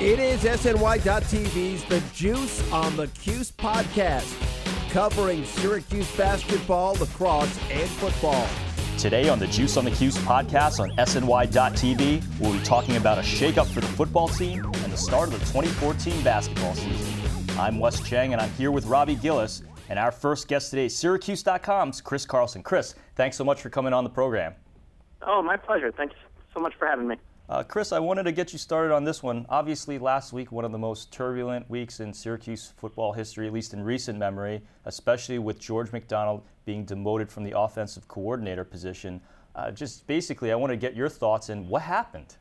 It is SNY.TV's The Juice on the Cuse podcast, covering Syracuse basketball, lacrosse, and football. Today on the Juice on the Cuse podcast on SNY.TV, we'll be talking about a shakeup for the football team and the start of the 2014 basketball season. I'm Wes Cheng, and I'm here with Robbie Gillies. And our first guest today is Syracuse.com's Chris Carlson. Chris, thanks so much for coming on the program. Oh, my pleasure. Thanks so much for having me. Uh, Chris, I wanted to get you started on this one. Obviously, last week, one of the most turbulent weeks in Syracuse football history, at least in recent memory, especially with George McDonald being demoted from the offensive coordinator position. Uh, just basically, I want to get your thoughts in what happened.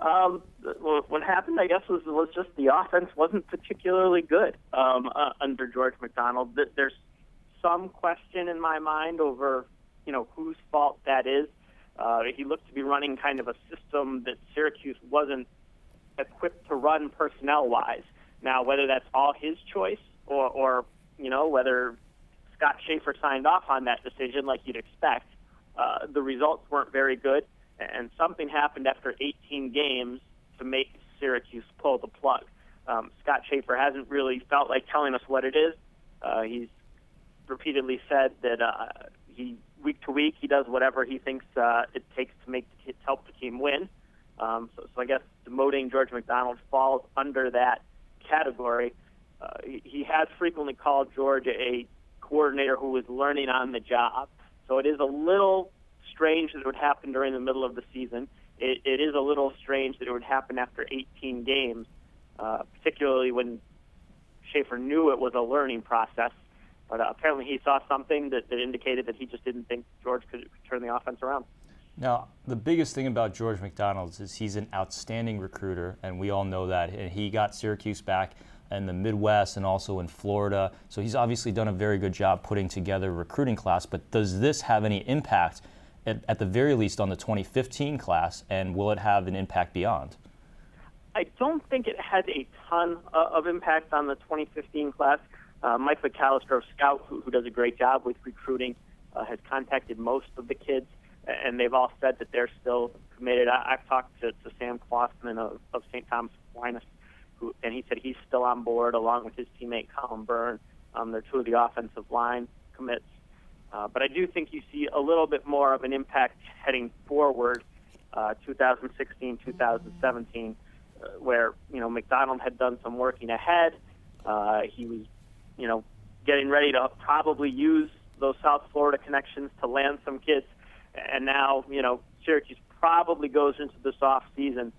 Um, well, what happened, I guess, was was just the offense wasn't particularly good um, uh, under George McDonald. There's some question in my mind over, you know, whose fault that is. Uh, he looked to be running kind of a system that Syracuse wasn't equipped to run personnel-wise. Now, whether that's all his choice or, or you know, whether Scott Shafer signed off on that decision like you'd expect, uh, the results weren't very good, and something happened after 18 games to make Syracuse pull the plug. Um, Scott Shafer hasn't really felt like telling us what it is. Uh, he's repeatedly said that uh, he week to week, he does whatever he thinks uh, it takes to make to help the team win. Um, so, so I guess demoting George McDonald falls under that category. Uh, he, he has frequently called George a coordinator who was learning on the job. So it is a little strange that it would happen during the middle of the season. It, it is a little strange that it would happen after 18 games, uh, particularly when Shafer knew it was a learning process. But uh, apparently, he saw something that, that indicated that he just didn't think George could, could turn the offense around. Now, the biggest thing about George McDonald is he's an outstanding recruiter, and we all know that. And he got Syracuse back in the Midwest and also in Florida. So he's obviously done a very good job putting together a recruiting class. But does this have any impact, at, at the very least, on the 2015 class, and will it have an impact beyond? I don't think it has a ton uh, of impact on the 2015 class. Uh, Mike McAllister of Scout, who, who does a great job with recruiting, uh, has contacted most of the kids, and they've all said that they're still committed. I, I've talked to, to Sam Klossman of, of St. Thomas Aquinas, who, and he said he's still on board along with his teammate Colin Byrne. Um, they're two of the offensive line commits. Uh, but I do think you see a little bit more of an impact heading forward, uh, 2016, 2017, uh, where you know McDonald had done some working ahead. Uh, he was you know, getting ready to probably use those South Florida connections to land some kids. And now, you know, Syracuse probably goes into this off season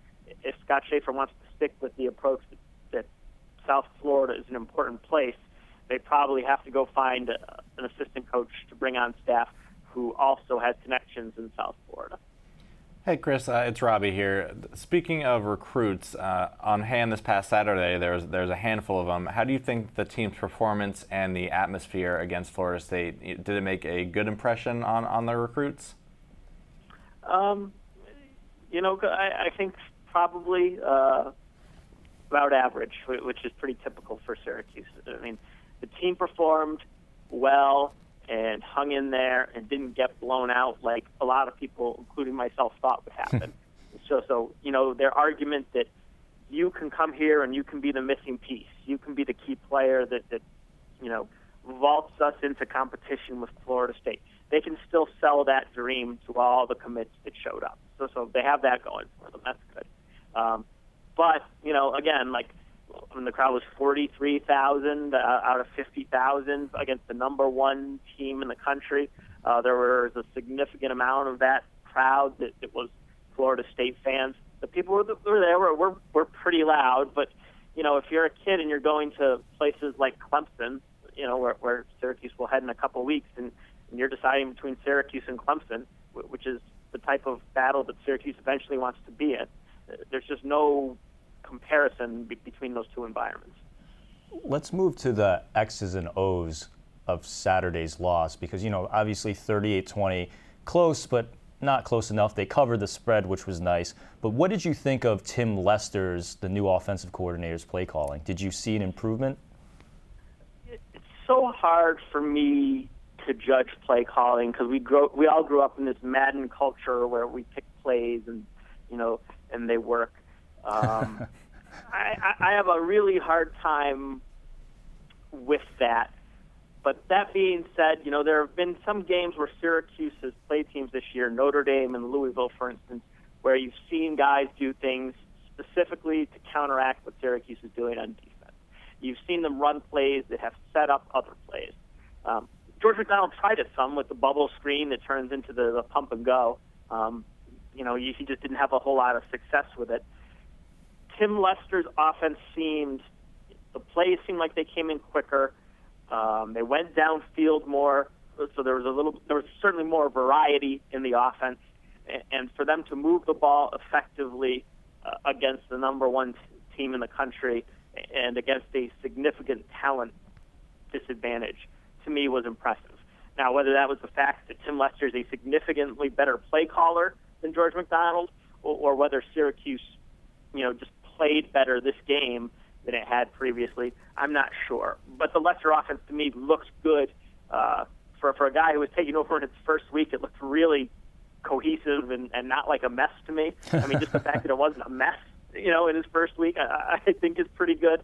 if Scott Shafer wants to stick with the approach that, that South Florida is an important place. They probably have to go find a, an assistant coach to bring on staff who also has connections in South. Hey, Chris, uh, it's Robbie here. Speaking of recruits, uh, on hand this past Saturday, there's there's a handful of them. How do you think the team's performance and the atmosphere against Florida State did it make a good impression on on the recruits? Um, you know, I, I think probably uh, about average, which is pretty typical for Syracuse. I mean, the team performed well and hung in there and didn't get blown out like a lot of people, including myself, thought would happen. so, so you know, their argument that you can come here and you can be the missing piece, you can be the key player that, that you know, vaults us into competition with Florida State. They can still sell that dream to all the commits that showed up. So, so they have that going for them. That's good. Um, but you know, again, like the crowd was 43,000 uh, out of 50,000 against the number one team in the country. Uh, there was a significant amount of that crowd that, that was Florida State fans. The people who were there were, were were pretty loud, but you know, if you're a kid and you're going to places like Clemson, you know, where, where Syracuse will head in a couple weeks, and, and you're deciding between Syracuse and Clemson, which is the type of battle that Syracuse eventually wants to be in, there's just no comparison be- between those two environments. Let's move to the X's and O's of Saturday's loss because, you know, obviously 38 20, close, but not close enough. They covered the spread, which was nice. But what did you think of Tim Lester's, the new offensive coordinator's play calling? Did you see an improvement? It's so hard for me to judge play calling because we grow, we all grew up in this Madden culture where we pick plays and you know and they work. Um, I, I have a really hard time with that. But that being said, you know, there have been some games where Syracuse has played teams this year, Notre Dame and Louisville, for instance, where you've seen guys do things specifically to counteract what Syracuse is doing on defense. You've seen them run plays that have set up other plays. Um, George McDonald tried it some with the bubble screen that turns into the, the pump and go. Um, you know, he just didn't have a whole lot of success with it. Tim Lester's offense seemed the plays seemed like they came in quicker. Um, they went downfield more, so there was a little, there was certainly more variety in the offense, and for them to move the ball effectively uh, against the number one team in the country and against a significant talent disadvantage, to me was impressive. Now, whether that was the fact that Tim Lester is a significantly better play caller than George McDonald, or, or whether Syracuse, you know, just played better this game than it had previously. I'm not sure, but the Lester offense to me looks good. Uh, for for a guy who was taking over in its first week, it looked really cohesive and, and not like a mess to me. I mean, just the fact that it wasn't a mess, you know, in his first week, I, I think is pretty good.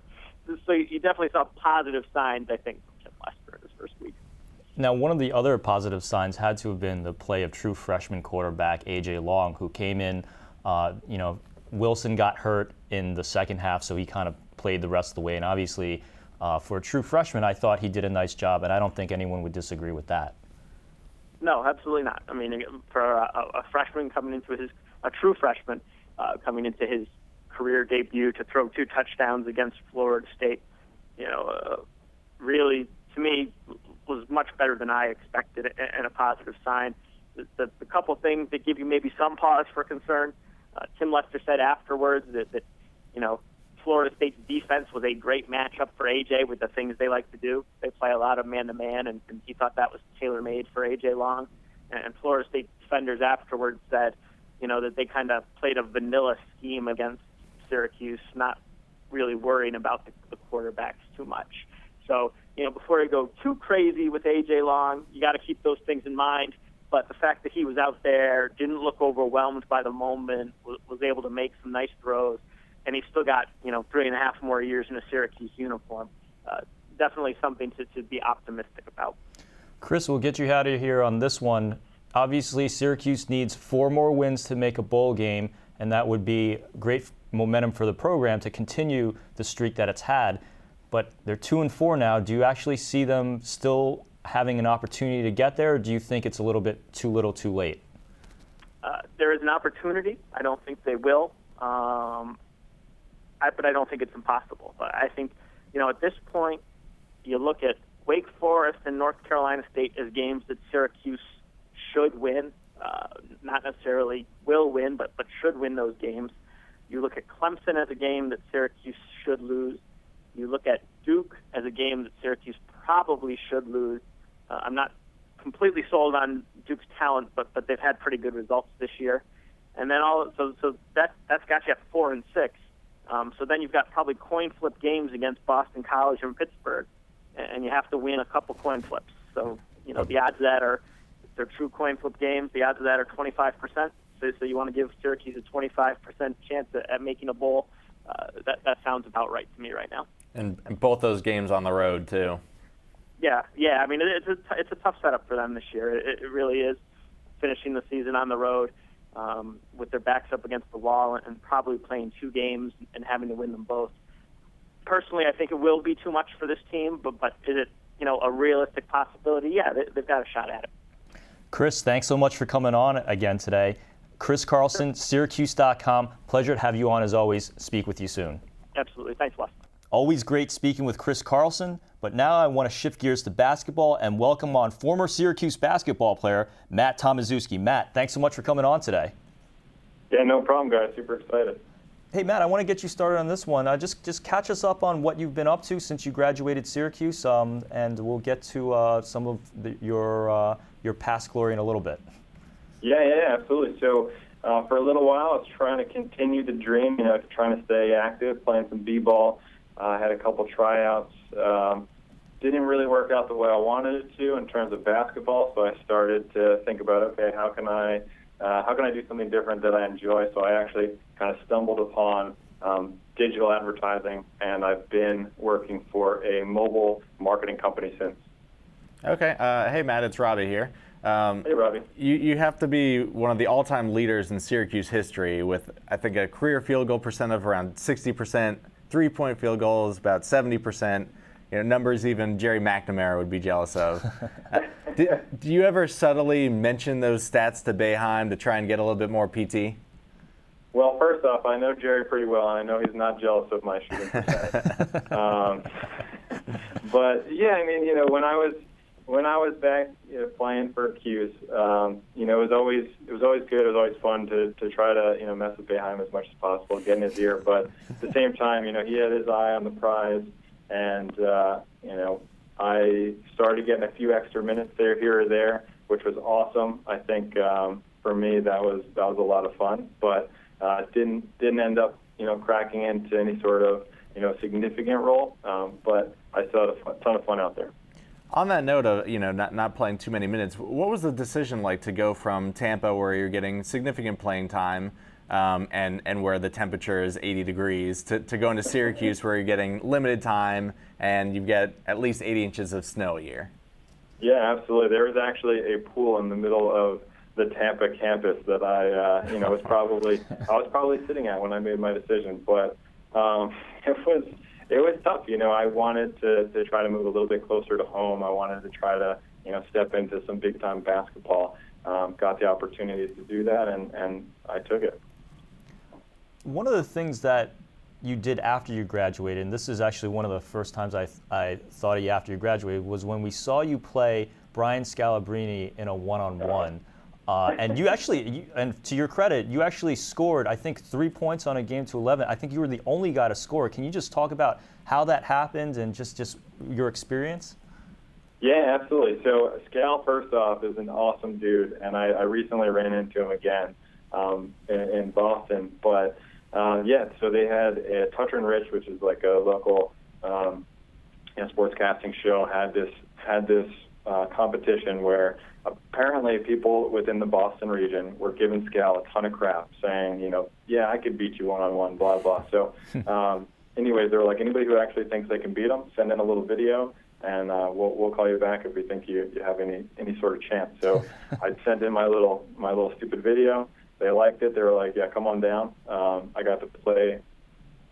So you definitely saw positive signs, I think, from Tim Lester in his first week. Now, one of the other positive signs had to have been the play of true freshman quarterback AJ Long, who came in. Uh, you know, Wilson got hurt in the second half, so he kind of played the rest of the way. And obviously, uh, for a true freshman, I thought he did a nice job, and I don't think anyone would disagree with that. No, absolutely not. I mean, for a, a freshman coming into his, a true freshman uh, coming into his career debut to throw two touchdowns against Florida State, you know, uh, really to me was much better than I expected and a positive sign. The, the, the couple things that give you maybe some pause for concern. Uh, Tim Lester said afterwards that, that you know Florida State's defense was a great matchup for AJ with the things they like to do. They play a lot of man to man, and he thought that was tailor made for AJ Long. And Florida State defenders afterwards said, you know, that they kind of played a vanilla scheme against Syracuse, not really worrying about the, the quarterbacks too much. So you know, before you go too crazy with AJ Long, you got to keep those things in mind. But the fact that he was out there, didn't look overwhelmed by the moment, was, was able to make some nice throws, and he's still got you know three and a half more years in a Syracuse uniform. Uh, definitely something to, to be optimistic about. Chris, we'll get you out of here on this one. Obviously, Syracuse needs four more wins to make a bowl game, and that would be great momentum for the program to continue the streak that it's had but they're two and four now. Do you actually see them still having an opportunity to get there, or do you think it's a little bit too little, too late? Uh, there is an opportunity. I don't think they will, um, I, but I don't think it's impossible. But I think, you know, at this point, you look at Wake Forest and North Carolina State as games that Syracuse should win, uh, not necessarily will win, but but should win those games. You look at Clemson as a game that Syracuse should lose. You look at Duke as a game that Syracuse probably should lose. Uh, I'm not completely sold on Duke's talent, but but they've had pretty good results this year. And then all so so that that's got you at four and six. Um, so then you've got probably coin flip games against Boston College and Pittsburgh, and you have to win a couple coin flips. So you know the odds of that are they're true coin flip games. The odds of that are 25 percent. So, so you want to give Syracuse a 25 percent chance at, making a bowl. Uh, that that sounds about right to me right now. And both those games on the road too. Yeah, yeah. I mean, it, it's a it's a tough setup for them this year. It, it really is. Finishing the season on the road um, with their backs up against the wall and, and probably playing two games and having to win them both. Personally, I think it will be too much for this team, but but is it you know a realistic possibility? Yeah, they, they've got a shot at it. Chris, thanks so much for coming on again today. Chris Carlson, Syracuse.com. Pleasure to have you on as always. Speak with you soon. Absolutely. Thanks, Wes. Always great speaking with Chris Carlson, but now I want to shift gears to basketball and welcome on former Syracuse basketball player Matt Tomaszewski. Matt, thanks so much for coming on today. Yeah, no problem, guys. Super excited. Hey, Matt, I want to get you started on this one. Uh, just just catch us up on what you've been up to since you graduated Syracuse, um, and we'll get to uh, some of the, your uh, your past glory in a little bit. Yeah, yeah, absolutely. So uh, for a little while, I was trying to continue the dream, you know, trying to stay active, playing some b-ball I uh, had a couple tryouts. Um, didn't really work out the way I wanted it to in terms of basketball, so I started to think about okay, how can I uh, how can I do something different that I enjoy? So I actually kind of stumbled upon um, digital advertising, and I've been working for a mobile marketing company since. Okay. Uh, hey, Matt, it's Robbie here. Um, hey, Robbie. You, you have to be one of the all time leaders in Syracuse history with, I think, a career field goal percent of around 60%, three point field goals about 70%. You know, numbers even Gerry McNamara would be jealous of. uh, do, do, you ever subtly mention those stats to Boeheim to try and get a little bit more PT? Well, first off, I know Jerry pretty well, and I know he's not jealous of my shooting um, but yeah, I mean, you know, when I was when I was back you know, playing for Cuse, um, you know, it was always it was always good. It was always fun to to try to you know mess with Boeheim as much as possible, get in his ear. But at the same time, you know, he had his eye on the prize, and uh, you know, I started getting a few extra minutes there, here or there, which was awesome. I think um, for me that was that was a lot of fun, but uh, didn't didn't end up you know cracking into any sort of you know significant role. Um, but I still had a ton of fun out there. On that note of you know not, not playing too many minutes, what was the decision like to go from Tampa, where you're getting significant playing time, um, and and where the temperature is 80 degrees, to, to go into Syracuse, where you're getting limited time and you get at least 80 inches of snow a year? Yeah, absolutely. There was actually a pool in the middle of the Tampa campus that I uh, you know was probably I was probably sitting at when I made my decision, but um, it was it was tough. You know, I wanted to, to try to move a little bit closer to home. I wanted to try to, you know, step into some big time basketball. Um, got the opportunity to do that, and, and I took it. One of the things that you did after you graduated, and this is actually one of the first times I, I thought of you after you graduated, was when we saw you play Brian Scalabrine in a one on one. Uh, and you actually, you, and to your credit, you actually scored, I think, three points on a game to 11. I think you were the only guy to score. Can you just talk about how that happened and just, just your experience? Yeah, absolutely. So, Scal, first off, is an awesome dude, and I, I recently ran into him again um, in, in, Boston. But uh, yeah, so they had a Toucher and Rich, which is like a local um, you know, sportscasting show, had this had this uh, competition where apparently people within the Boston region were giving Scal a ton of crap, saying, you know, yeah, I could beat you one on one, blah blah. So, um, anyways, they were like, anybody who actually thinks they can beat them, send in a little video, and uh, we'll we'll call you back if we think you, you have any any sort of chance. So, I sent in my little my little stupid video. They liked it. They were like, yeah, come on down. Um, I got to play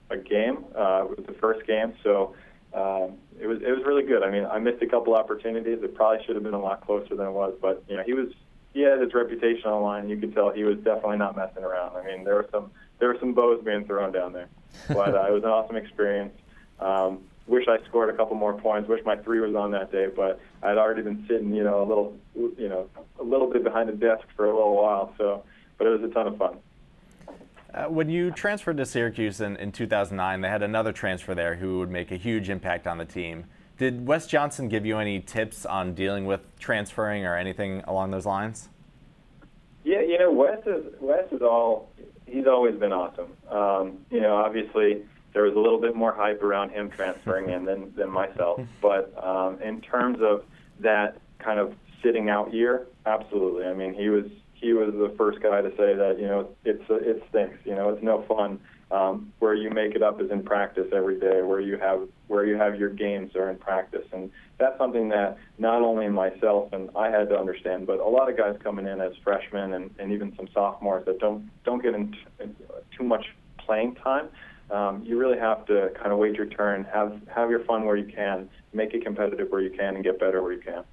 a game. Uh, it was the first game, so um, it was it was really good. I mean, I missed a couple opportunities. It probably should have been a lot closer than it was, but you know, he was he had his reputation on the line. You could tell he was definitely not messing around. I mean, there were some there were some bows being thrown down there, but uh, it was an awesome experience. Um, wish I scored a couple more points. Wish my three was on that day, but I'd already been sitting, you know, a little, you know, a little bit behind the desk for a little while. So, but it was a ton of fun. Uh, when you transferred to Syracuse in, in 2009, they had another transfer there who would make a huge impact on the team. Did Wes Johnson give you any tips on dealing with transferring or anything along those lines? Yeah, you know, Wes is Wes is all he's always been awesome. Um, you know, obviously there was a little bit more hype around him transferring in than than myself, but um, in terms of that kind of sitting out year, absolutely. I mean, he was he was the first guy to say that you know it's it stinks. You know, it's no fun. Um, where you make it up is in practice every day. Where you have where you have your games are in practice, and that's something that not only myself and I had to understand, but a lot of guys coming in as freshmen and, and even some sophomores that don't don't get into too much playing time. Um, you really have to kind of wait your turn, have have your fun where you can, make it competitive where you can, and get better where you can.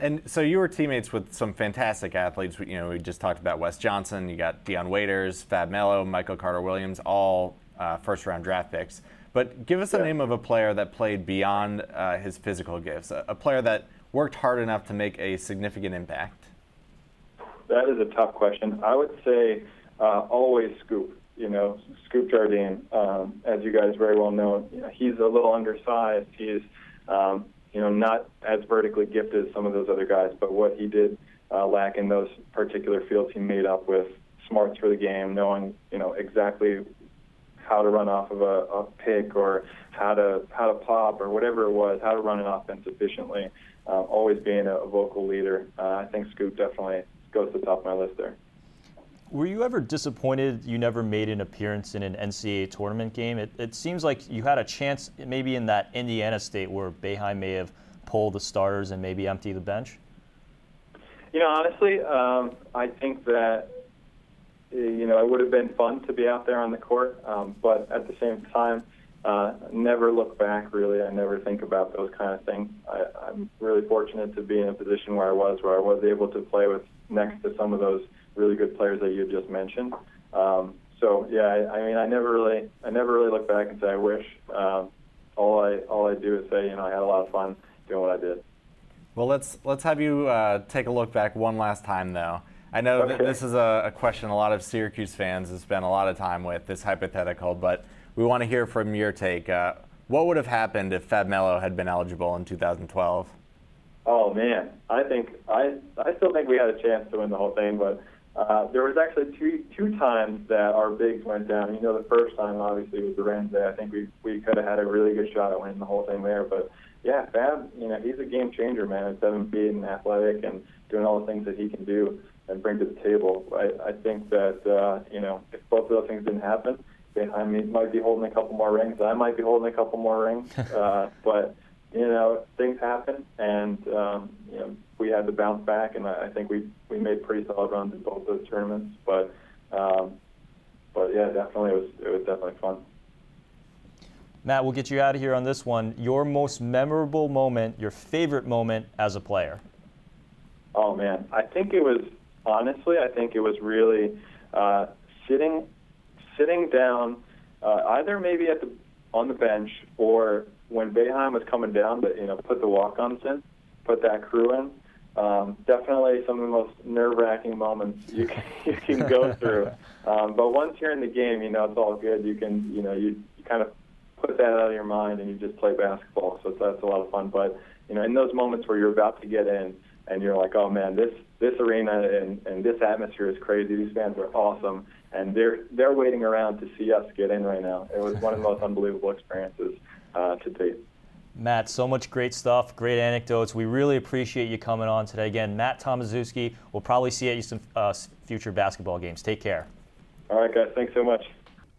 And so you were teammates with some fantastic athletes. You know, we just talked about Wes Johnson. You got Dion Waiters, Fab Melo, Michael Carter Williams, all uh, first-round draft picks. But give us a name of a player that played beyond uh, his physical gifts, a, a, player that worked hard enough to make a significant impact. That is a tough question. I would say uh, always Scoop. You know, Scoop Jardine, um, as you guys very well know, know, he's a little undersized. He's um, you know, not as vertically gifted as some of those other guys, but what he did uh, lack in those particular fields, he made up with smarts for the game, knowing, you know, exactly how to run off of a, a pick or how to how to pop or whatever it was, how to run an offense efficiently. Uh, always being a, a vocal leader. Uh, I think Scoop definitely goes to the top of my list there. Were you ever disappointed you never made an appearance in an NCAA tournament game? It, it seems like you had a chance maybe in that Indiana state where Boeheim may have pulled the starters and maybe empty the bench. You know, honestly, um, I think that you know it would have been fun to be out there on the court, um, but at the same time, uh, never look back. Really, I never think about those kind of things. I, I'm really fortunate to be in a position where I was, where I was able to play with next to some of those really good players that you just mentioned. Um, so yeah, I, I mean, I never really, I never really look back and say I wish. Um, all I, all I do is say, you know, I had a lot of fun doing what I did. Well, let's let's have you uh, take a look back one last time, though. I know okay. that this is a, a, question a lot of Syracuse fans have spent a lot of time with this hypothetical, but we want to hear from your take. Uh, what would have happened if Fab Melo had been eligible in 2012? Oh man, I think I I still think we had a chance to win the whole thing, but uh, there was actually two two times that our bigs went down. You know, the first time obviously was the Arinze. I think we we could have had a really good shot at winning the whole thing there. But yeah, Fab, you know, he's a game changer, man. At seven feet and athletic and doing all the things that he can do and bring to the table. I, I think that uh, you know, if both of those things didn't happen, I mean, might be holding a couple more rings. I might be holding a couple more rings. Uh, but you know, things happen, and um, you know, we had to bounce back, and I, I think we we made pretty solid runs in both those tournaments. But um, but yeah, definitely it was it was definitely fun. Matt, we'll get you out of here on this one. Your most memorable moment, your favorite moment as a player. Oh man, I think it was honestly, I think it was really uh, sitting sitting down, uh, either maybe at the on the bench or when Boeheim was coming down, but you know, put the walk-ons in, put that crew in. Um, definitely some of the most nerve-wracking moments you can, you can go through. Um, but once you're in the game, you know it's all good. You can, you know, you, you kind of put that out of your mind and you just play basketball. So that's a lot of fun. But you know, in those moments where you're about to get in and you're like, oh man, this this arena and, and this atmosphere is crazy. These fans are awesome, and they're they're waiting around to see us get in right now. It was one of the most unbelievable experiences uh, to date. Matt, so much great stuff, great anecdotes. We really appreciate you coming on today. Again, Matt Tomaszewski. We'll probably see you at some uh, future basketball games. Take care. All right, guys. Thanks so much.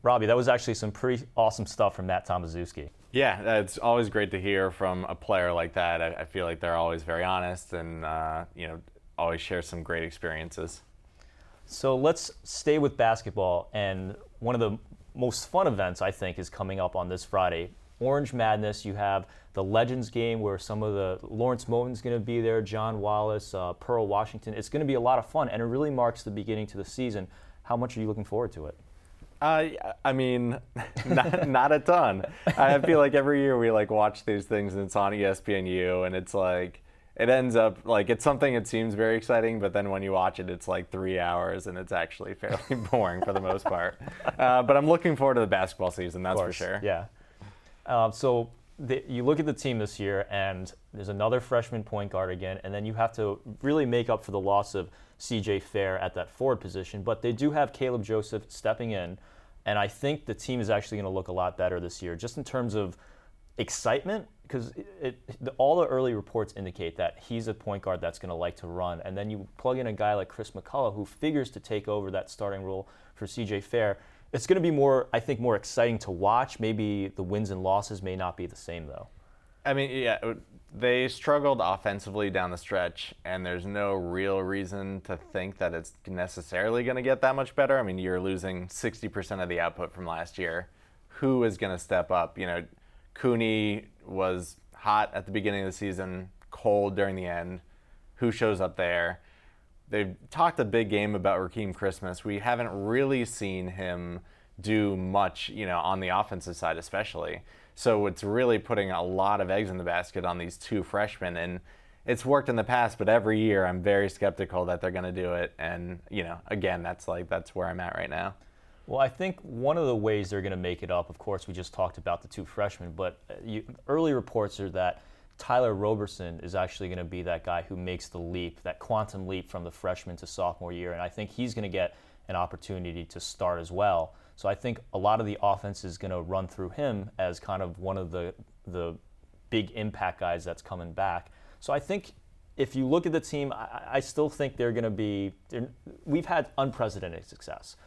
Robbie, that was actually some pretty awesome stuff from Matt Tomaszewski. Yeah, it's always great to hear from a player like that. I, I feel like they're always very honest and uh, you know always share some great experiences. So let's stay with basketball, and one of the most fun events I think is coming up on this Friday. Orange Madness. You have the Legends game where some of the Lawrence Moten's going to be there, John Wallace, uh, Pearl Washington. It's going to be a lot of fun, and it really marks the beginning to the season. How much are you looking forward to it? Uh, I mean, not, not a ton. I feel like every year we like watch these things and it's on ESPNU and it's like it ends up like it's something that seems very exciting, but then when you watch it, it's like three hours and it's actually fairly boring for the most part. Uh, but I'm looking forward to the basketball season, that's for sure. Yeah. Uh, so the, you look at the team this year, and there's another freshman point guard again, and then you have to really make up for the loss of C.J. Fair at that forward position. But they do have Kaleb Joseph stepping in, and I think the team is actually going to look a lot better this year, just in terms of excitement. Because all the early reports indicate that he's a point guard that's going to like to run, and then you plug in a guy like Chris McCullough who figures to take over that starting role for C.J. Fair it's going to be more, I think, more exciting to watch. Maybe the wins and losses may not be the same, though. I mean, yeah, they struggled offensively down the stretch, and there's no real reason to think that it's necessarily going to get that much better. I mean, you're losing 60% of the output from last year. Who is going to step up? You know, Cooney was hot at the beginning of the season, cold during the end. Who shows up there? They've talked a big game about Rakeem Christmas. We haven't really seen him do much, you know, on the offensive side, especially. So it's really putting a lot of eggs in the basket on these two freshmen. And it's worked in the past, but every year I'm very skeptical that they're going to do it. And, you know, again, that's like, that's where I'm at right now. Well, I think one of the ways they're going to make it up, of course, we just talked about the two freshmen, but uh, you, early reports are that Tyler Roberson is actually going to be that guy who makes the leap, that quantum leap from the freshman to sophomore year. And I think he's going to get an opportunity to start as well. So I think a lot of the offense is going to run through him as kind of one of the the big impact guys that's coming back. So I think if you look at the team, I, I still think they're going to be. We've had unprecedented success.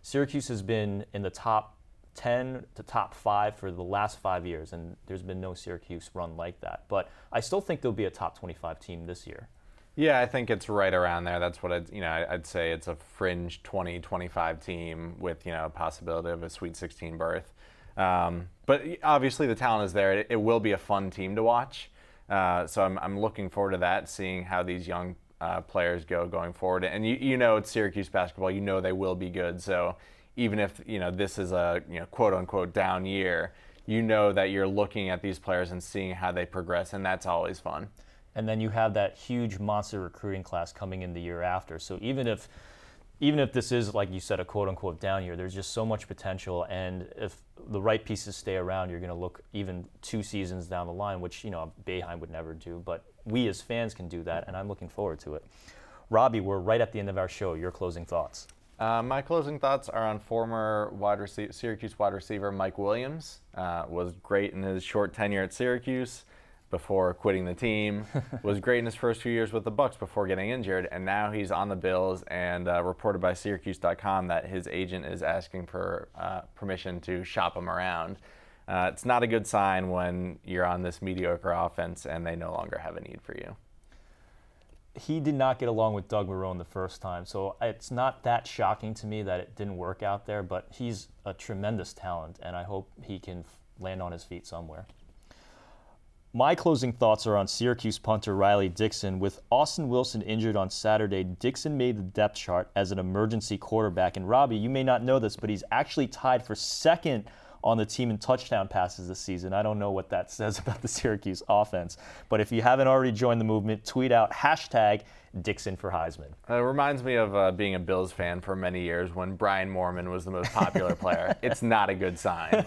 Syracuse has been in the top 10 to top five for the last five years, and there's been no Syracuse run like that. But I still think they'll be a top 25 team this year. Yeah, I think it's right around there. That's what I'd, you know, I'd say it's a fringe 20, 25 team with, you know, a possibility of a Sweet 16 berth. Um, but obviously the talent is there. It, it, will be a fun team to watch. Uh, so I'm, I'm looking forward to that, seeing how these young uh, players go going forward. And you, you know it's Syracuse basketball. You know they will be good. So even if you know this is a you know quote unquote down year, you know that you're looking at these players and seeing how they progress, and that's always fun. And then you have that huge monster recruiting class coming in the year after. So even if even if this is like you said a quote unquote down year, there's just so much potential, and if the right pieces stay around, you're going to look even two seasons down the line, which you know Boeheim would never do, but we as fans can do that, and I'm looking forward to it. Robbie, we're right at the end of our show. Your closing thoughts. Uh, my closing thoughts are on former wide rece- Syracuse wide receiver Mike Williams. Uh, was great in his short tenure at Syracuse before quitting the team. was great in his first few years with the Bucs before getting injured, and now he's on the Bills. And uh, reported by Syracuse.com that his agent is asking for uh, permission to shop him around. Uh, it's not a good sign when you're on this mediocre offense and they no longer have a need for you he did not get along with Doug Marrone the first time, so it's not that shocking to me that it didn't work out there. But he's a tremendous talent, and I hope he can land on his feet somewhere. My closing thoughts are on Syracuse punter Riley Dixon. With Austin Wilson injured on Saturday, Dixon made the depth chart as an emergency quarterback. And Robbie, you may not know this, but he's actually tied for second on the team in touchdown passes this season. I don't know what that says about the Syracuse offense. But if you haven't already joined the movement, tweet out hashtag Dixon for Heisman. It reminds me of uh, being a Bills fan for many years when Brian Moorman was the most popular player. It's not a good sign.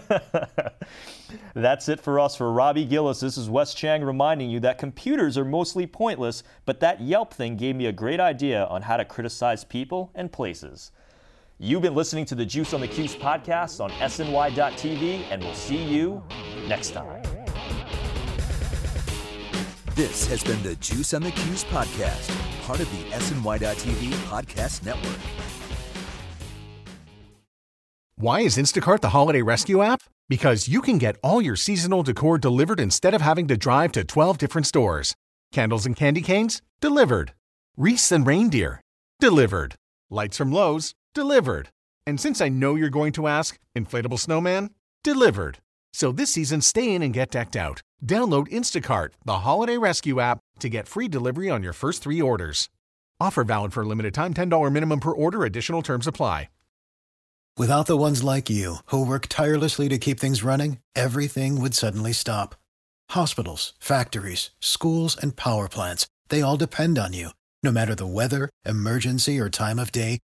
That's it for us. For Robbie Gillies, this is Wes Cheng reminding you that computers are mostly pointless, but that Yelp thing gave me a great idea on how to criticize people and places. You've been listening to the Juice on the Cuse podcast on SNY.TV, and we'll see you next time. This has been the Juice on the Cuse podcast, part of the SNY.TV podcast network. Why is Instacart the holiday rescue app? Because you can get all your seasonal decor delivered instead of having to drive to 12 different stores. Candles and candy canes? Delivered. Wreaths and reindeer? Delivered. Lights from Lowe's? Delivered. And since I know you're going to ask, inflatable snowman? Delivered. So this season, stay in and get decked out. Download Instacart, the holiday rescue app, to get free delivery on your first three orders. Offer valid for a limited time $10 minimum per order, additional terms apply. Without the ones like you, who work tirelessly to keep things running, everything would suddenly stop. Hospitals, factories, schools, and power plants, they all depend on you. No matter the weather, emergency, or time of day,